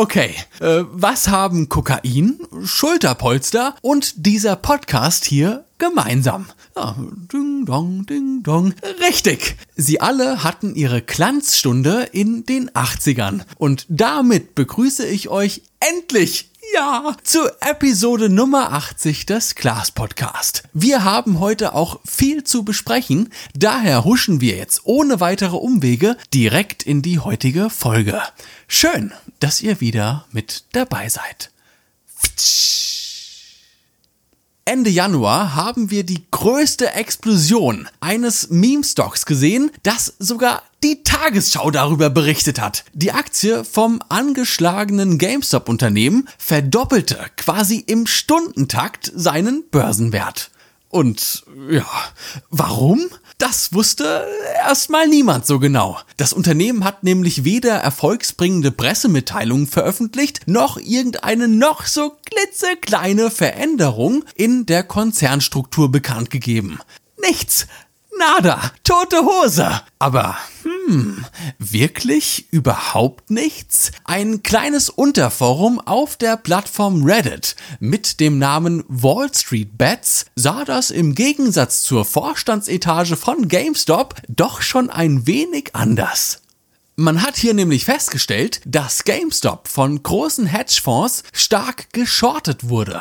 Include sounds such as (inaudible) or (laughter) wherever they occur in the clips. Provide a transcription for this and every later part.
Okay, äh, was haben Kokain, Schulterpolster und dieser Podcast hier gemeinsam? Ah, ding dong, ding dong. Richtig. Sie alle hatten ihre Glanzstunde in den 80ern. Und damit begrüße ich euch endlich ja, zu Episode Nummer 80 des Glas Podcast. Wir haben heute auch viel zu besprechen, daher huschen wir jetzt ohne weitere Umwege direkt in die heutige Folge. Schön, dass ihr wieder mit dabei seid. Ende Januar haben wir die größte Explosion eines Meme-Stocks gesehen, das sogar die Tagesschau darüber berichtet hat. Die Aktie vom angeschlagenen GameStop-Unternehmen verdoppelte quasi im Stundentakt seinen Börsenwert. Und ja, warum? Das wusste erstmal niemand so genau. Das Unternehmen hat nämlich weder erfolgsbringende Pressemitteilungen veröffentlicht, noch irgendeine noch so klitzekleine Veränderung in der Konzernstruktur bekannt gegeben. Nichts. Nada, tote Hose. Aber, hm, wirklich überhaupt nichts? Ein kleines Unterforum auf der Plattform Reddit mit dem Namen Wall Street Bets sah das im Gegensatz zur Vorstandsetage von GameStop doch schon ein wenig anders. Man hat hier nämlich festgestellt, dass GameStop von großen Hedgefonds stark geschortet wurde.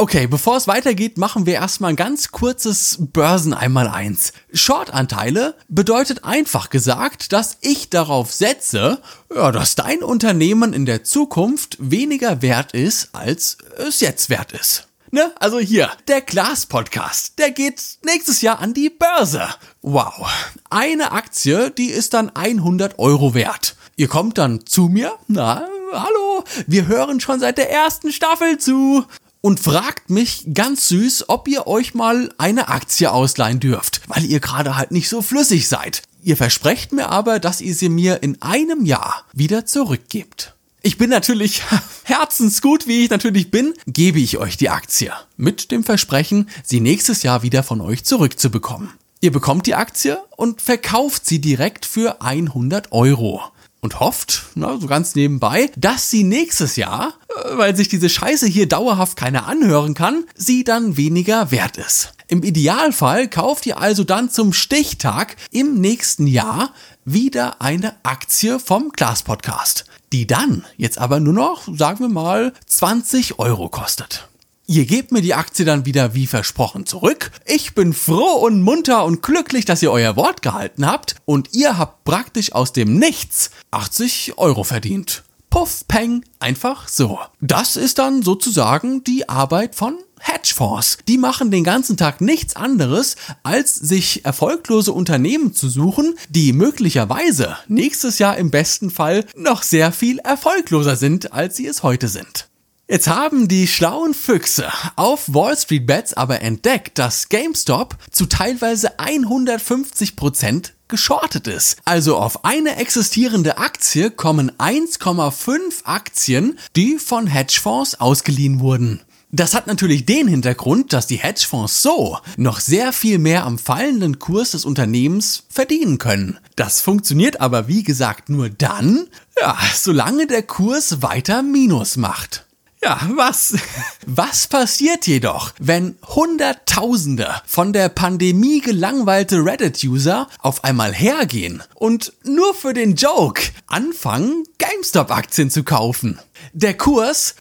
Okay, bevor es weitergeht, machen wir erstmal ein ganz kurzes Börsen einmal eins. Short-Anteile bedeutet einfach gesagt, dass ich darauf setze, ja, dass dein Unternehmen in der Zukunft weniger wert ist, als es jetzt wert ist. Ne? Also hier, der Glas-Podcast, der geht nächstes Jahr an die Börse. Wow. Eine Aktie, die ist dann 100 Euro wert. Ihr kommt dann zu mir, na, hallo, wir hören schon seit der ersten Staffel zu und fragt mich ganz süß, ob ihr euch mal eine Aktie ausleihen dürft, weil ihr gerade halt nicht so flüssig seid. Ihr versprecht mir aber, dass ihr sie mir in einem Jahr wieder zurückgebt. Ich bin natürlich (laughs) herzensgut, wie ich natürlich bin, gebe ich euch die Aktie. Mit dem Versprechen, sie nächstes Jahr wieder von euch zurückzubekommen. Ihr bekommt die Aktie und verkauft sie direkt für 100 Euro und hofft, na, so ganz nebenbei, dass sie nächstes Jahr, äh, weil sich diese Scheiße hier dauerhaft keiner anhören kann, sie dann weniger wert ist. Im Idealfall kauft ihr also dann zum Stichtag im nächsten Jahr wieder eine Aktie vom Glas Podcast, die dann jetzt aber nur noch, sagen wir mal, 20 Euro kostet. Ihr gebt mir die Aktie dann wieder wie versprochen zurück. Ich bin froh und munter und glücklich, dass ihr euer Wort gehalten habt und ihr habt praktisch aus dem Nichts 80 Euro verdient. Puff, peng, einfach so. Das ist dann sozusagen die Arbeit von Hedgefonds. Die machen den ganzen Tag nichts anderes, als sich erfolglose Unternehmen zu suchen, die möglicherweise nächstes Jahr im besten Fall noch sehr viel erfolgloser sind, als sie es heute sind. Jetzt haben die schlauen Füchse auf Wall Street Bets aber entdeckt, dass GameStop zu teilweise 150 Prozent geschortet ist. Also auf eine existierende Aktie kommen 1,5 Aktien, die von Hedgefonds ausgeliehen wurden. Das hat natürlich den Hintergrund, dass die Hedgefonds so noch sehr viel mehr am fallenden Kurs des Unternehmens verdienen können. Das funktioniert aber wie gesagt nur dann, ja, solange der Kurs weiter Minus macht. Ja, was? (laughs) Was passiert jedoch, wenn Hunderttausende von der Pandemie gelangweilte Reddit-User auf einmal hergehen und nur für den Joke anfangen, GameStop-Aktien zu kaufen? Der Kurs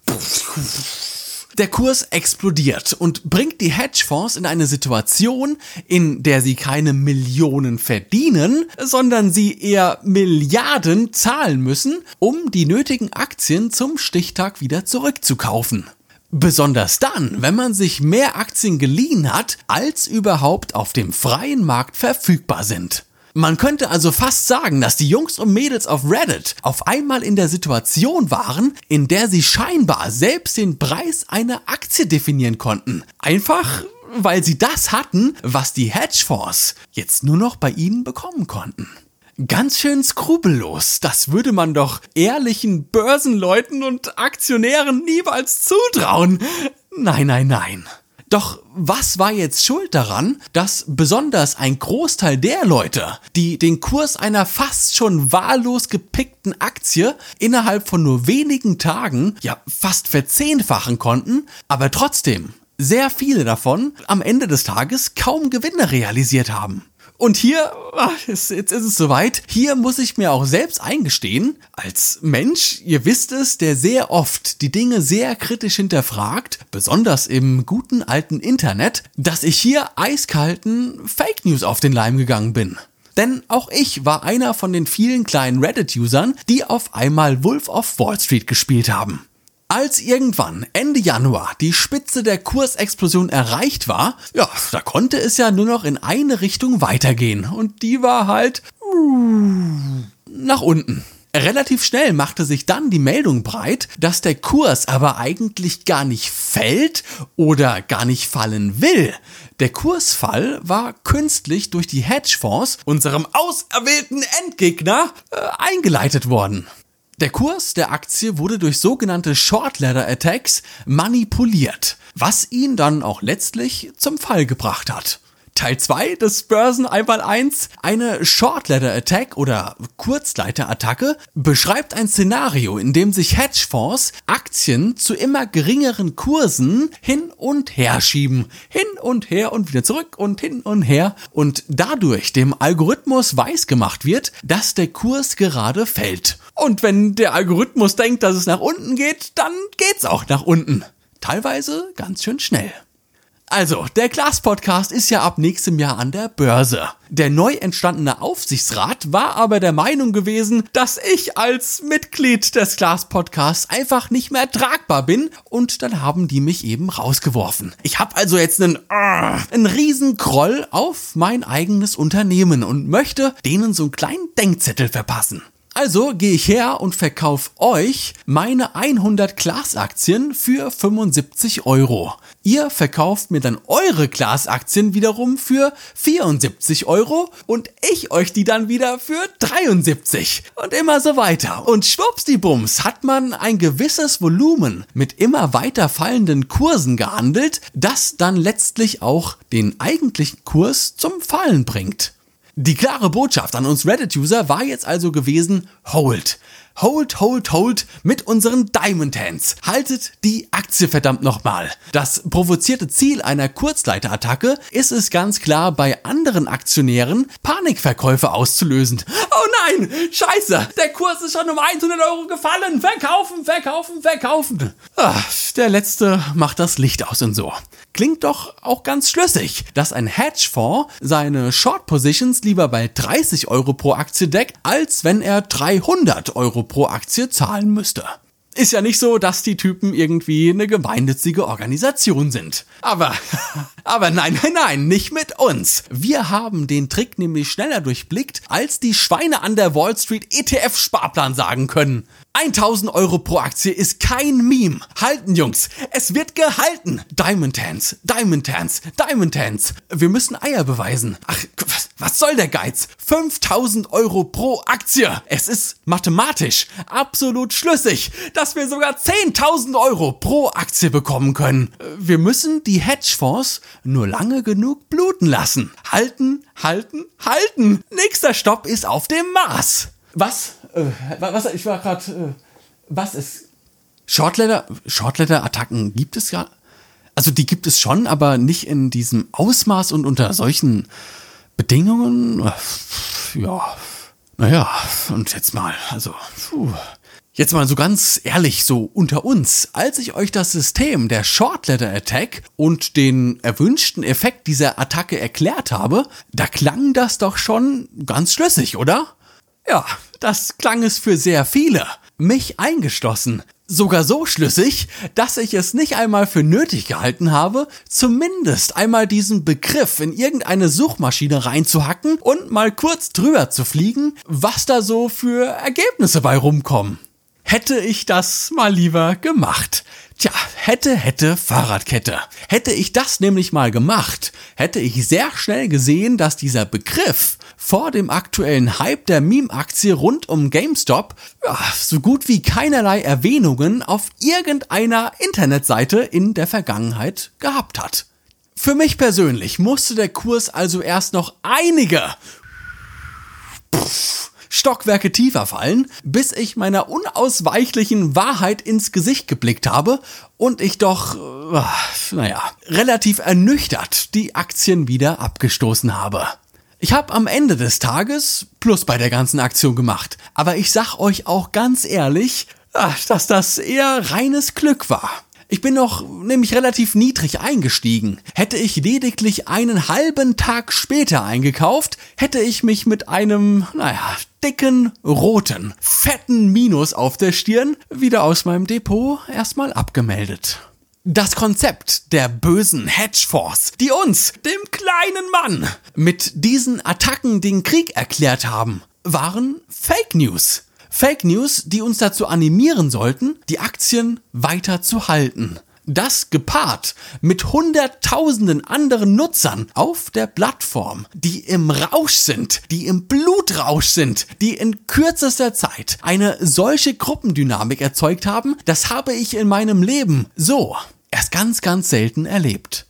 der Kurs explodiert und bringt die Hedgefonds in eine Situation, in der sie keine Millionen verdienen, sondern sie eher Milliarden zahlen müssen, um die nötigen Aktien zum Stichtag wieder zurückzukaufen. Besonders dann, wenn man sich mehr Aktien geliehen hat, als überhaupt auf dem freien Markt verfügbar sind. Man könnte also fast sagen, dass die Jungs und Mädels auf Reddit auf einmal in der Situation waren, in der sie scheinbar selbst den Preis einer Aktie definieren konnten. Einfach weil sie das hatten, was die Hedgefonds jetzt nur noch bei ihnen bekommen konnten. Ganz schön skrupellos. Das würde man doch ehrlichen Börsenleuten und Aktionären niemals zutrauen. Nein, nein, nein. Doch was war jetzt schuld daran, dass besonders ein Großteil der Leute, die den Kurs einer fast schon wahllos gepickten Aktie innerhalb von nur wenigen Tagen ja fast verzehnfachen konnten, aber trotzdem sehr viele davon am Ende des Tages kaum Gewinne realisiert haben? Und hier, jetzt, jetzt ist es soweit, hier muss ich mir auch selbst eingestehen, als Mensch, ihr wisst es, der sehr oft die Dinge sehr kritisch hinterfragt, besonders im guten alten Internet, dass ich hier eiskalten Fake News auf den Leim gegangen bin. Denn auch ich war einer von den vielen kleinen Reddit-Usern, die auf einmal Wolf of Wall Street gespielt haben. Als irgendwann Ende Januar die Spitze der Kursexplosion erreicht war, ja, da konnte es ja nur noch in eine Richtung weitergehen. Und die war halt nach unten. Relativ schnell machte sich dann die Meldung breit, dass der Kurs aber eigentlich gar nicht fällt oder gar nicht fallen will. Der Kursfall war künstlich durch die Hedgefonds, unserem auserwählten Endgegner, äh, eingeleitet worden. Der Kurs der Aktie wurde durch sogenannte Short Ladder Attacks manipuliert, was ihn dann auch letztlich zum Fall gebracht hat. Teil 2 des Börsen einmal 1, eine Short Ladder Attack oder Kurzleiterattacke, beschreibt ein Szenario, in dem sich Hedgefonds Aktien zu immer geringeren Kursen hin und her schieben. Hin und her und wieder zurück und hin und her und dadurch dem Algorithmus weiß gemacht wird, dass der Kurs gerade fällt. Und wenn der Algorithmus denkt, dass es nach unten geht, dann geht's auch nach unten. Teilweise ganz schön schnell. Also, der Glas-Podcast ist ja ab nächstem Jahr an der Börse. Der neu entstandene Aufsichtsrat war aber der Meinung gewesen, dass ich als Mitglied des Glas-Podcasts einfach nicht mehr tragbar bin und dann haben die mich eben rausgeworfen. Ich habe also jetzt einen, uh, einen riesen auf mein eigenes Unternehmen und möchte denen so einen kleinen Denkzettel verpassen. Also gehe ich her und verkaufe euch meine 100 Glas-Aktien für 75 Euro. Ihr verkauft mir dann eure Glas-Aktien wiederum für 74 Euro und ich euch die dann wieder für 73 und immer so weiter. Und schwuppsdiebums hat man ein gewisses Volumen mit immer weiter fallenden Kursen gehandelt, das dann letztlich auch den eigentlichen Kurs zum Fallen bringt. Die klare Botschaft an uns Reddit-User war jetzt also gewesen, hold. Hold, hold, hold mit unseren Diamond Hands. Haltet die Aktie verdammt nochmal. Das provozierte Ziel einer Kurzleiterattacke ist es ganz klar bei anderen Aktionären, Panikverkäufe auszulösen. Oh nein, scheiße, der Kurs ist schon um 100 Euro gefallen. Verkaufen, verkaufen, verkaufen. Ach, der letzte macht das Licht aus und so. Klingt doch auch ganz schlüssig, dass ein Hedgefonds seine Short Positions lieber bei 30 Euro pro Aktie deckt, als wenn er 300 Euro pro Aktie zahlen müsste. Ist ja nicht so, dass die Typen irgendwie eine gemeinnützige Organisation sind. Aber, (laughs) aber nein, nein, nein, nicht mit uns. Wir haben den Trick nämlich schneller durchblickt, als die Schweine an der Wall Street ETF-Sparplan sagen können. 1000 Euro pro Aktie ist kein Meme. Halten, Jungs. Es wird gehalten. Diamond Hands, Diamond Hands, Diamond Hands. Wir müssen Eier beweisen. Ach, was, was soll der Geiz? 5000 Euro pro Aktie. Es ist mathematisch absolut schlüssig, dass wir sogar 10.000 Euro pro Aktie bekommen können. Wir müssen die Hedgefonds nur lange genug bluten lassen. Halten, halten, halten. Nächster Stopp ist auf dem Mars. Was? Äh, was? Ich war gerade. Äh, was ist. Shortletter, Shortletter-Attacken gibt es ja. Also die gibt es schon, aber nicht in diesem Ausmaß und unter solchen Bedingungen. Ja. Naja, und jetzt mal, also. Puh. Jetzt mal so ganz ehrlich, so unter uns, als ich euch das System der Shortletter Attack und den erwünschten Effekt dieser Attacke erklärt habe, da klang das doch schon ganz schlüssig, oder? Ja, das klang es für sehr viele, mich eingeschlossen. Sogar so schlüssig, dass ich es nicht einmal für nötig gehalten habe, zumindest einmal diesen Begriff in irgendeine Suchmaschine reinzuhacken und mal kurz drüber zu fliegen, was da so für Ergebnisse bei rumkommen. Hätte ich das mal lieber gemacht. Tja, hätte, hätte, Fahrradkette. Hätte ich das nämlich mal gemacht, hätte ich sehr schnell gesehen, dass dieser Begriff vor dem aktuellen Hype der Meme-Aktie rund um GameStop so gut wie keinerlei Erwähnungen auf irgendeiner Internetseite in der Vergangenheit gehabt hat. Für mich persönlich musste der Kurs also erst noch einige Stockwerke tiefer fallen, bis ich meiner unausweichlichen Wahrheit ins Gesicht geblickt habe und ich doch, äh, naja, relativ ernüchtert die Aktien wieder abgestoßen habe. Ich habe am Ende des Tages Plus bei der ganzen Aktion gemacht, aber ich sag euch auch ganz ehrlich, dass das eher reines Glück war. Ich bin noch nämlich relativ niedrig eingestiegen. Hätte ich lediglich einen halben Tag später eingekauft, hätte ich mich mit einem, naja, dicken, roten, fetten Minus auf der Stirn wieder aus meinem Depot erstmal abgemeldet. Das Konzept der bösen Hedgeforce, die uns, dem kleinen Mann, mit diesen Attacken den Krieg erklärt haben, waren Fake News. Fake News, die uns dazu animieren sollten, die Aktien weiter zu halten. Das gepaart mit hunderttausenden anderen Nutzern auf der Plattform, die im Rausch sind, die im Blutrausch sind, die in kürzester Zeit eine solche Gruppendynamik erzeugt haben, das habe ich in meinem Leben so erst ganz, ganz selten erlebt.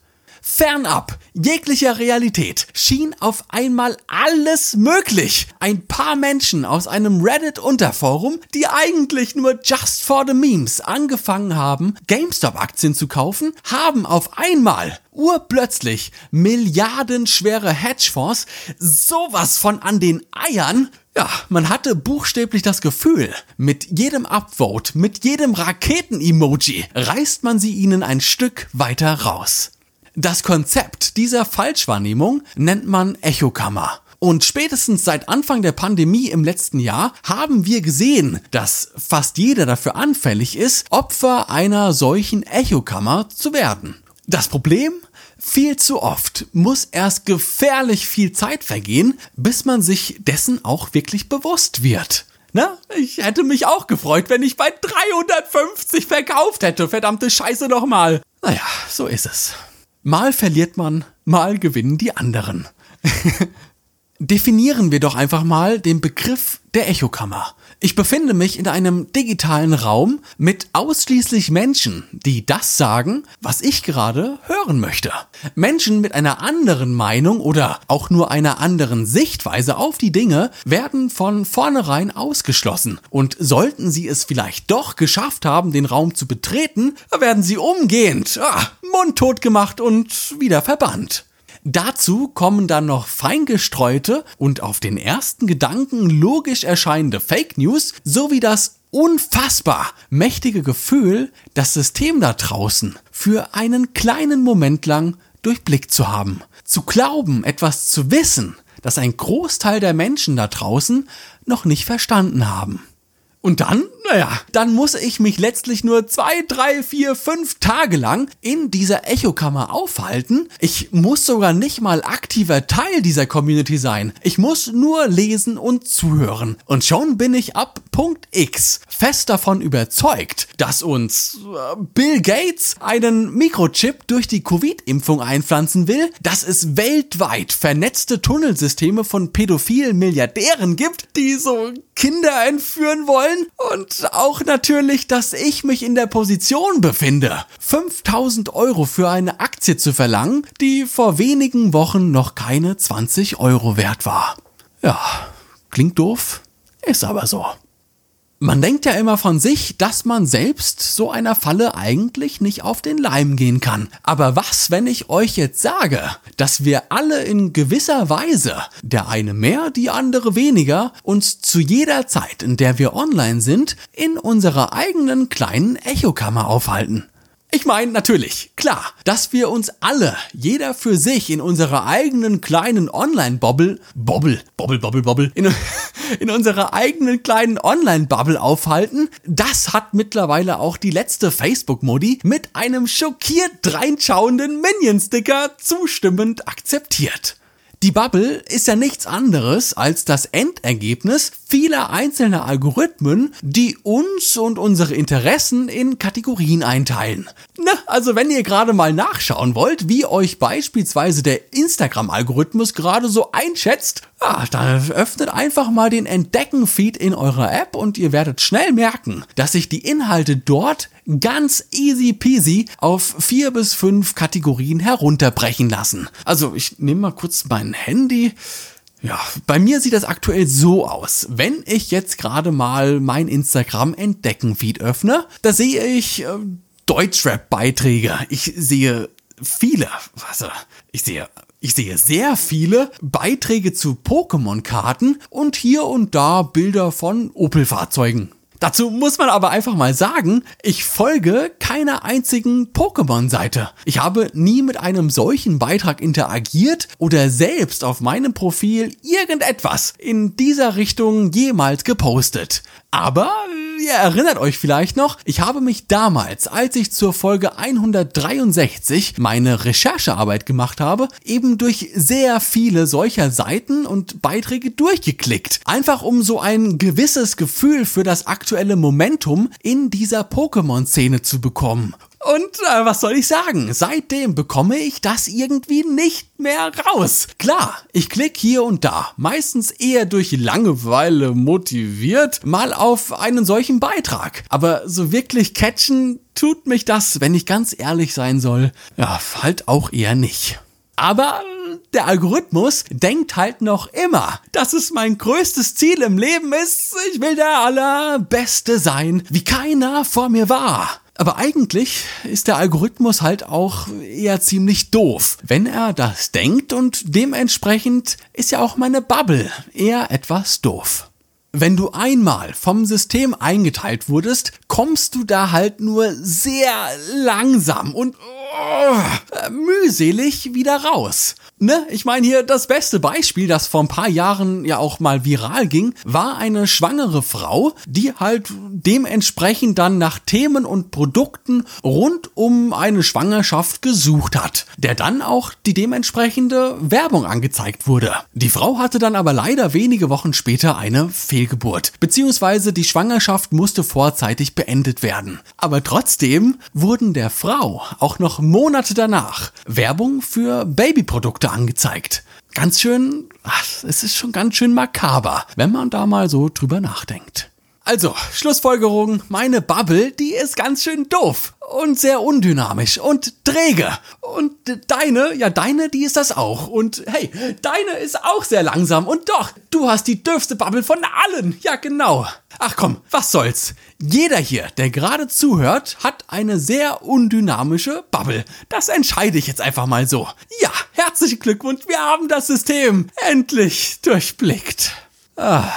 Fernab jeglicher Realität schien auf einmal alles möglich. Ein paar Menschen aus einem Reddit-Unterforum, die eigentlich nur just for the memes angefangen haben, GameStop-Aktien zu kaufen, haben auf einmal urplötzlich milliardenschwere Hedgefonds sowas von an den Eiern, ja, man hatte buchstäblich das Gefühl, mit jedem Upvote, mit jedem Raketen-Emoji reißt man sie ihnen ein Stück weiter raus. Das Konzept dieser Falschwahrnehmung nennt man Echokammer. Und spätestens seit Anfang der Pandemie im letzten Jahr haben wir gesehen, dass fast jeder dafür anfällig ist, Opfer einer solchen Echokammer zu werden. Das Problem? Viel zu oft muss erst gefährlich viel Zeit vergehen, bis man sich dessen auch wirklich bewusst wird. Na, ich hätte mich auch gefreut, wenn ich bei 350 verkauft hätte, verdammte Scheiße nochmal. Naja, so ist es. Mal verliert man, mal gewinnen die anderen. (laughs) Definieren wir doch einfach mal den Begriff der Echokammer. Ich befinde mich in einem digitalen Raum mit ausschließlich Menschen, die das sagen, was ich gerade hören möchte. Menschen mit einer anderen Meinung oder auch nur einer anderen Sichtweise auf die Dinge werden von vornherein ausgeschlossen. Und sollten sie es vielleicht doch geschafft haben, den Raum zu betreten, werden sie umgehend ah, mundtot gemacht und wieder verbannt. Dazu kommen dann noch feingestreute und auf den ersten Gedanken logisch erscheinende Fake News sowie das unfassbar mächtige Gefühl, das System da draußen für einen kleinen Moment lang durchblickt zu haben. Zu glauben, etwas zu wissen, das ein Großteil der Menschen da draußen noch nicht verstanden haben. Und dann, naja, dann muss ich mich letztlich nur zwei, drei, vier, fünf Tage lang in dieser Echokammer aufhalten. Ich muss sogar nicht mal aktiver Teil dieser Community sein. Ich muss nur lesen und zuhören. Und schon bin ich ab Punkt X fest davon überzeugt, dass uns äh, Bill Gates einen Mikrochip durch die Covid-Impfung einpflanzen will, dass es weltweit vernetzte Tunnelsysteme von pädophilen Milliardären gibt, die so Kinder entführen wollen und auch natürlich, dass ich mich in der Position befinde, 5000 Euro für eine Aktie zu verlangen, die vor wenigen Wochen noch keine 20 Euro wert war. Ja, klingt doof, ist aber so. Man denkt ja immer von sich, dass man selbst so einer Falle eigentlich nicht auf den Leim gehen kann. Aber was, wenn ich euch jetzt sage, dass wir alle in gewisser Weise, der eine mehr, die andere weniger, uns zu jeder Zeit, in der wir online sind, in unserer eigenen kleinen Echokammer aufhalten? Ich meine natürlich, klar, dass wir uns alle, jeder für sich in unserer eigenen kleinen Online-Bobble, Bobble, Bobble, Bobble, Bobble, in, (laughs) in unserer eigenen kleinen Online-Bubble aufhalten, das hat mittlerweile auch die letzte Facebook-Modi mit einem schockiert reinschauenden Minion-Sticker zustimmend akzeptiert. Die Bubble ist ja nichts anderes als das Endergebnis vieler einzelner Algorithmen, die uns und unsere Interessen in Kategorien einteilen. Na, also wenn ihr gerade mal nachschauen wollt, wie euch beispielsweise der Instagram-Algorithmus gerade so einschätzt, ja, dann öffnet einfach mal den Entdecken-Feed in eurer App und ihr werdet schnell merken, dass sich die Inhalte dort ganz easy peasy auf vier bis fünf Kategorien herunterbrechen lassen. Also ich nehme mal kurz mein Handy. Ja, bei mir sieht das aktuell so aus. Wenn ich jetzt gerade mal mein Instagram Entdecken-Feed öffne, da sehe ich äh, Deutschrap-Beiträge. Ich sehe viele, also ich sehe ich sehe sehr viele Beiträge zu Pokémon-Karten und hier und da Bilder von Opel-Fahrzeugen. Dazu muss man aber einfach mal sagen, ich folge keiner einzigen Pokémon-Seite. Ich habe nie mit einem solchen Beitrag interagiert oder selbst auf meinem Profil irgendetwas in dieser Richtung jemals gepostet. Aber ihr erinnert euch vielleicht noch, ich habe mich damals, als ich zur Folge 163 meine Recherchearbeit gemacht habe, eben durch sehr viele solcher Seiten und Beiträge durchgeklickt. Einfach um so ein gewisses Gefühl für das aktuelle Momentum in dieser Pokémon-Szene zu bekommen. Und äh, was soll ich sagen? Seitdem bekomme ich das irgendwie nicht mehr raus. Klar, ich klicke hier und da, meistens eher durch Langeweile motiviert, mal auf einen solchen Beitrag. Aber so wirklich catchen tut mich das, wenn ich ganz ehrlich sein soll, ja, halt auch eher nicht. Aber der Algorithmus denkt halt noch immer, dass es mein größtes Ziel im Leben ist. Ich will der allerbeste sein, wie keiner vor mir war. Aber eigentlich ist der Algorithmus halt auch eher ziemlich doof, wenn er das denkt und dementsprechend ist ja auch meine Bubble eher etwas doof. Wenn du einmal vom System eingeteilt wurdest, kommst du da halt nur sehr langsam und oh, mühselig wieder raus. Ne? Ich meine hier, das beste Beispiel, das vor ein paar Jahren ja auch mal viral ging, war eine schwangere Frau, die halt dementsprechend dann nach Themen und Produkten rund um eine Schwangerschaft gesucht hat, der dann auch die dementsprechende Werbung angezeigt wurde. Die Frau hatte dann aber leider wenige Wochen später eine Fehlgeburt, beziehungsweise die Schwangerschaft musste vorzeitig beendet werden. Aber trotzdem wurden der Frau auch noch Monate danach Werbung für Babyprodukte angezeigt. Ganz schön, ach, es ist schon ganz schön makaber, wenn man da mal so drüber nachdenkt. Also, Schlussfolgerung, meine Bubble, die ist ganz schön doof und sehr undynamisch und träge. Und deine, ja, deine, die ist das auch. Und hey, deine ist auch sehr langsam. Und doch, du hast die dürfste Bubble von allen. Ja, genau. Ach komm, was soll's. Jeder hier, der gerade zuhört, hat eine sehr undynamische Bubble. Das entscheide ich jetzt einfach mal so. Ja, herzlichen Glückwunsch, wir haben das System endlich durchblickt. Ah.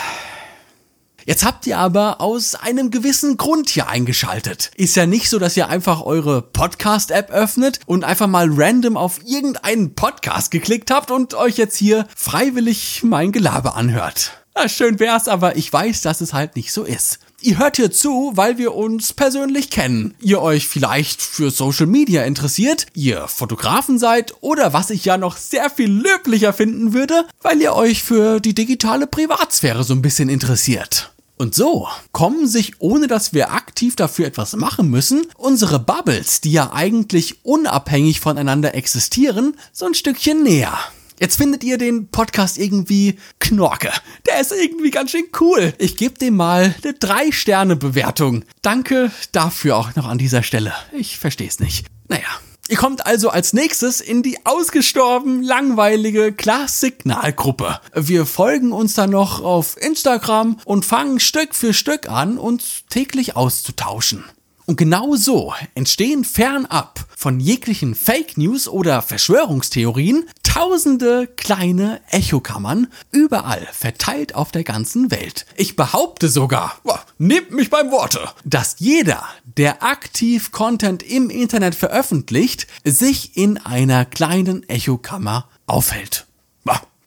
Jetzt habt ihr aber aus einem gewissen Grund hier eingeschaltet. Ist ja nicht so, dass ihr einfach eure Podcast-App öffnet und einfach mal random auf irgendeinen Podcast geklickt habt und euch jetzt hier freiwillig mein Gelaber anhört. Na, schön wär's, aber ich weiß, dass es halt nicht so ist. Ihr hört hier zu, weil wir uns persönlich kennen. Ihr euch vielleicht für Social Media interessiert, ihr Fotografen seid oder was ich ja noch sehr viel löblicher finden würde, weil ihr euch für die digitale Privatsphäre so ein bisschen interessiert. Und so kommen sich, ohne dass wir aktiv dafür etwas machen müssen, unsere Bubbles, die ja eigentlich unabhängig voneinander existieren, so ein Stückchen näher. Jetzt findet ihr den Podcast irgendwie Knorke. Der ist irgendwie ganz schön cool. Ich gebe dem mal eine 3-Sterne-Bewertung. Danke dafür auch noch an dieser Stelle. Ich verstehe es nicht. Naja. Ihr kommt also als nächstes in die ausgestorben langweilige Klar-Signal-Gruppe. Wir folgen uns dann noch auf Instagram und fangen Stück für Stück an, uns täglich auszutauschen. Und genau so entstehen fernab von jeglichen Fake News oder Verschwörungstheorien tausende kleine Echokammern überall verteilt auf der ganzen Welt. Ich behaupte sogar, nehmt mich beim Worte, dass jeder, der aktiv Content im Internet veröffentlicht, sich in einer kleinen Echokammer aufhält.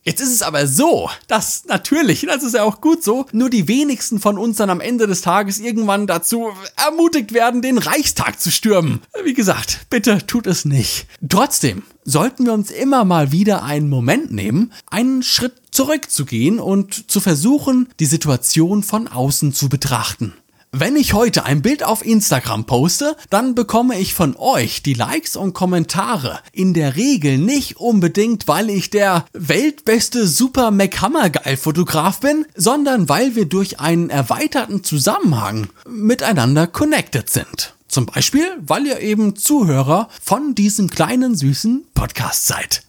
Jetzt ist es aber so, dass natürlich, das ist ja auch gut so, nur die wenigsten von uns dann am Ende des Tages irgendwann dazu ermutigt werden, den Reichstag zu stürmen. Wie gesagt, bitte tut es nicht. Trotzdem sollten wir uns immer mal wieder einen Moment nehmen, einen Schritt zurückzugehen und zu versuchen, die Situation von außen zu betrachten. Wenn ich heute ein Bild auf Instagram poste, dann bekomme ich von euch die Likes und Kommentare. In der Regel nicht unbedingt, weil ich der weltbeste Super McHammergeil Fotograf bin, sondern weil wir durch einen erweiterten Zusammenhang miteinander connected sind. Zum Beispiel, weil ihr eben Zuhörer von diesem kleinen süßen Podcast seid.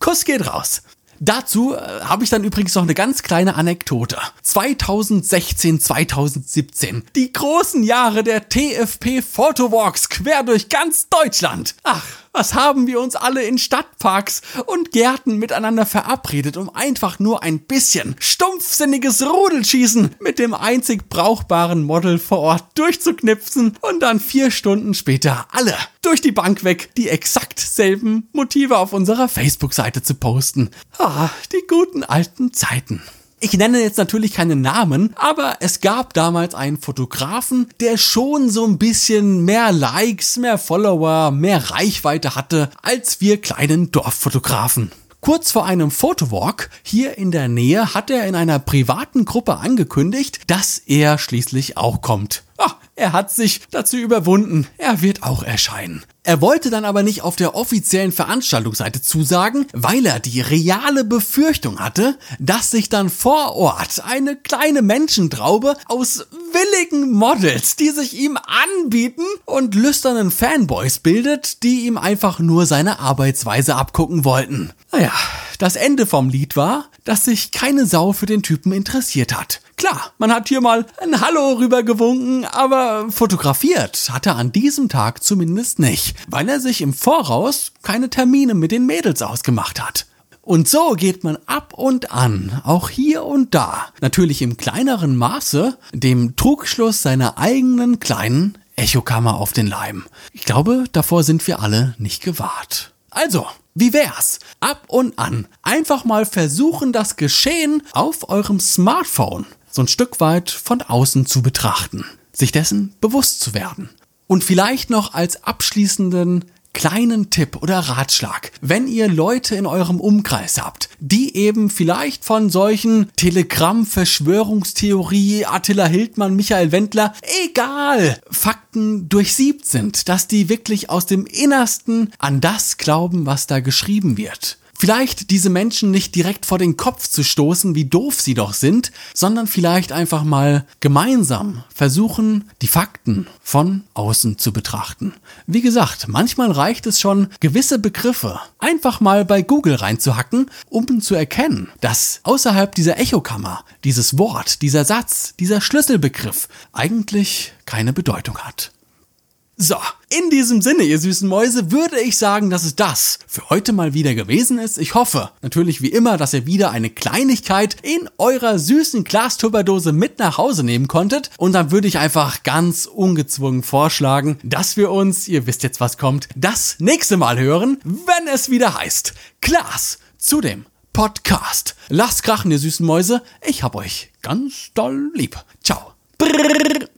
Kuss geht raus. Dazu äh, habe ich dann übrigens noch eine ganz kleine Anekdote. 2016, 2017. Die großen Jahre der TFP Photowalks quer durch ganz Deutschland. Ach, was haben wir uns alle in Stadtparks und Gärten miteinander verabredet, um einfach nur ein bisschen stumpfsinniges Rudelschießen mit dem einzig brauchbaren Model vor Ort durchzuknipsen und dann vier Stunden später alle durch die Bank weg die exakt selben Motive auf unserer Facebook-Seite zu posten. Ah, die guten alten Zeiten. Ich nenne jetzt natürlich keine Namen, aber es gab damals einen Fotografen, der schon so ein bisschen mehr Likes, mehr Follower, mehr Reichweite hatte als wir kleinen Dorffotografen. Kurz vor einem Fotowalk hier in der Nähe hat er in einer privaten Gruppe angekündigt, dass er schließlich auch kommt. Ah, er hat sich dazu überwunden. Er wird auch erscheinen. Er wollte dann aber nicht auf der offiziellen Veranstaltungsseite zusagen, weil er die reale Befürchtung hatte, dass sich dann vor Ort eine kleine Menschentraube aus willigen Models, die sich ihm anbieten und lüsternen Fanboys bildet, die ihm einfach nur seine Arbeitsweise abgucken wollten. Naja, das Ende vom Lied war, dass sich keine Sau für den Typen interessiert hat. Klar, man hat hier mal ein Hallo rübergewunken, aber fotografiert hat er an diesem Tag zumindest nicht, weil er sich im Voraus keine Termine mit den Mädels ausgemacht hat. Und so geht man ab und an, auch hier und da, natürlich im kleineren Maße, dem Trugschluss seiner eigenen kleinen Echokammer auf den Leim. Ich glaube, davor sind wir alle nicht gewahrt. Also, wie wär's? Ab und an einfach mal versuchen, das Geschehen auf eurem Smartphone so ein Stück weit von außen zu betrachten, sich dessen bewusst zu werden. Und vielleicht noch als abschließenden kleinen Tipp oder Ratschlag, wenn ihr Leute in eurem Umkreis habt, die eben vielleicht von solchen Telegramm, Verschwörungstheorie, Attila Hildmann, Michael Wendler, egal, Fakten durchsiebt sind, dass die wirklich aus dem Innersten an das glauben, was da geschrieben wird Vielleicht diese Menschen nicht direkt vor den Kopf zu stoßen, wie doof sie doch sind, sondern vielleicht einfach mal gemeinsam versuchen, die Fakten von außen zu betrachten. Wie gesagt, manchmal reicht es schon, gewisse Begriffe einfach mal bei Google reinzuhacken, um zu erkennen, dass außerhalb dieser Echokammer dieses Wort, dieser Satz, dieser Schlüsselbegriff eigentlich keine Bedeutung hat. So, in diesem Sinne, ihr süßen Mäuse, würde ich sagen, dass es das für heute mal wieder gewesen ist. Ich hoffe natürlich wie immer, dass ihr wieder eine Kleinigkeit in eurer süßen Glastupperdose mit nach Hause nehmen konntet. Und dann würde ich einfach ganz ungezwungen vorschlagen, dass wir uns, ihr wisst jetzt was kommt, das nächste Mal hören, wenn es wieder heißt Glas zu dem Podcast. Lasst krachen, ihr süßen Mäuse. Ich hab euch ganz doll lieb. Ciao. Brrr.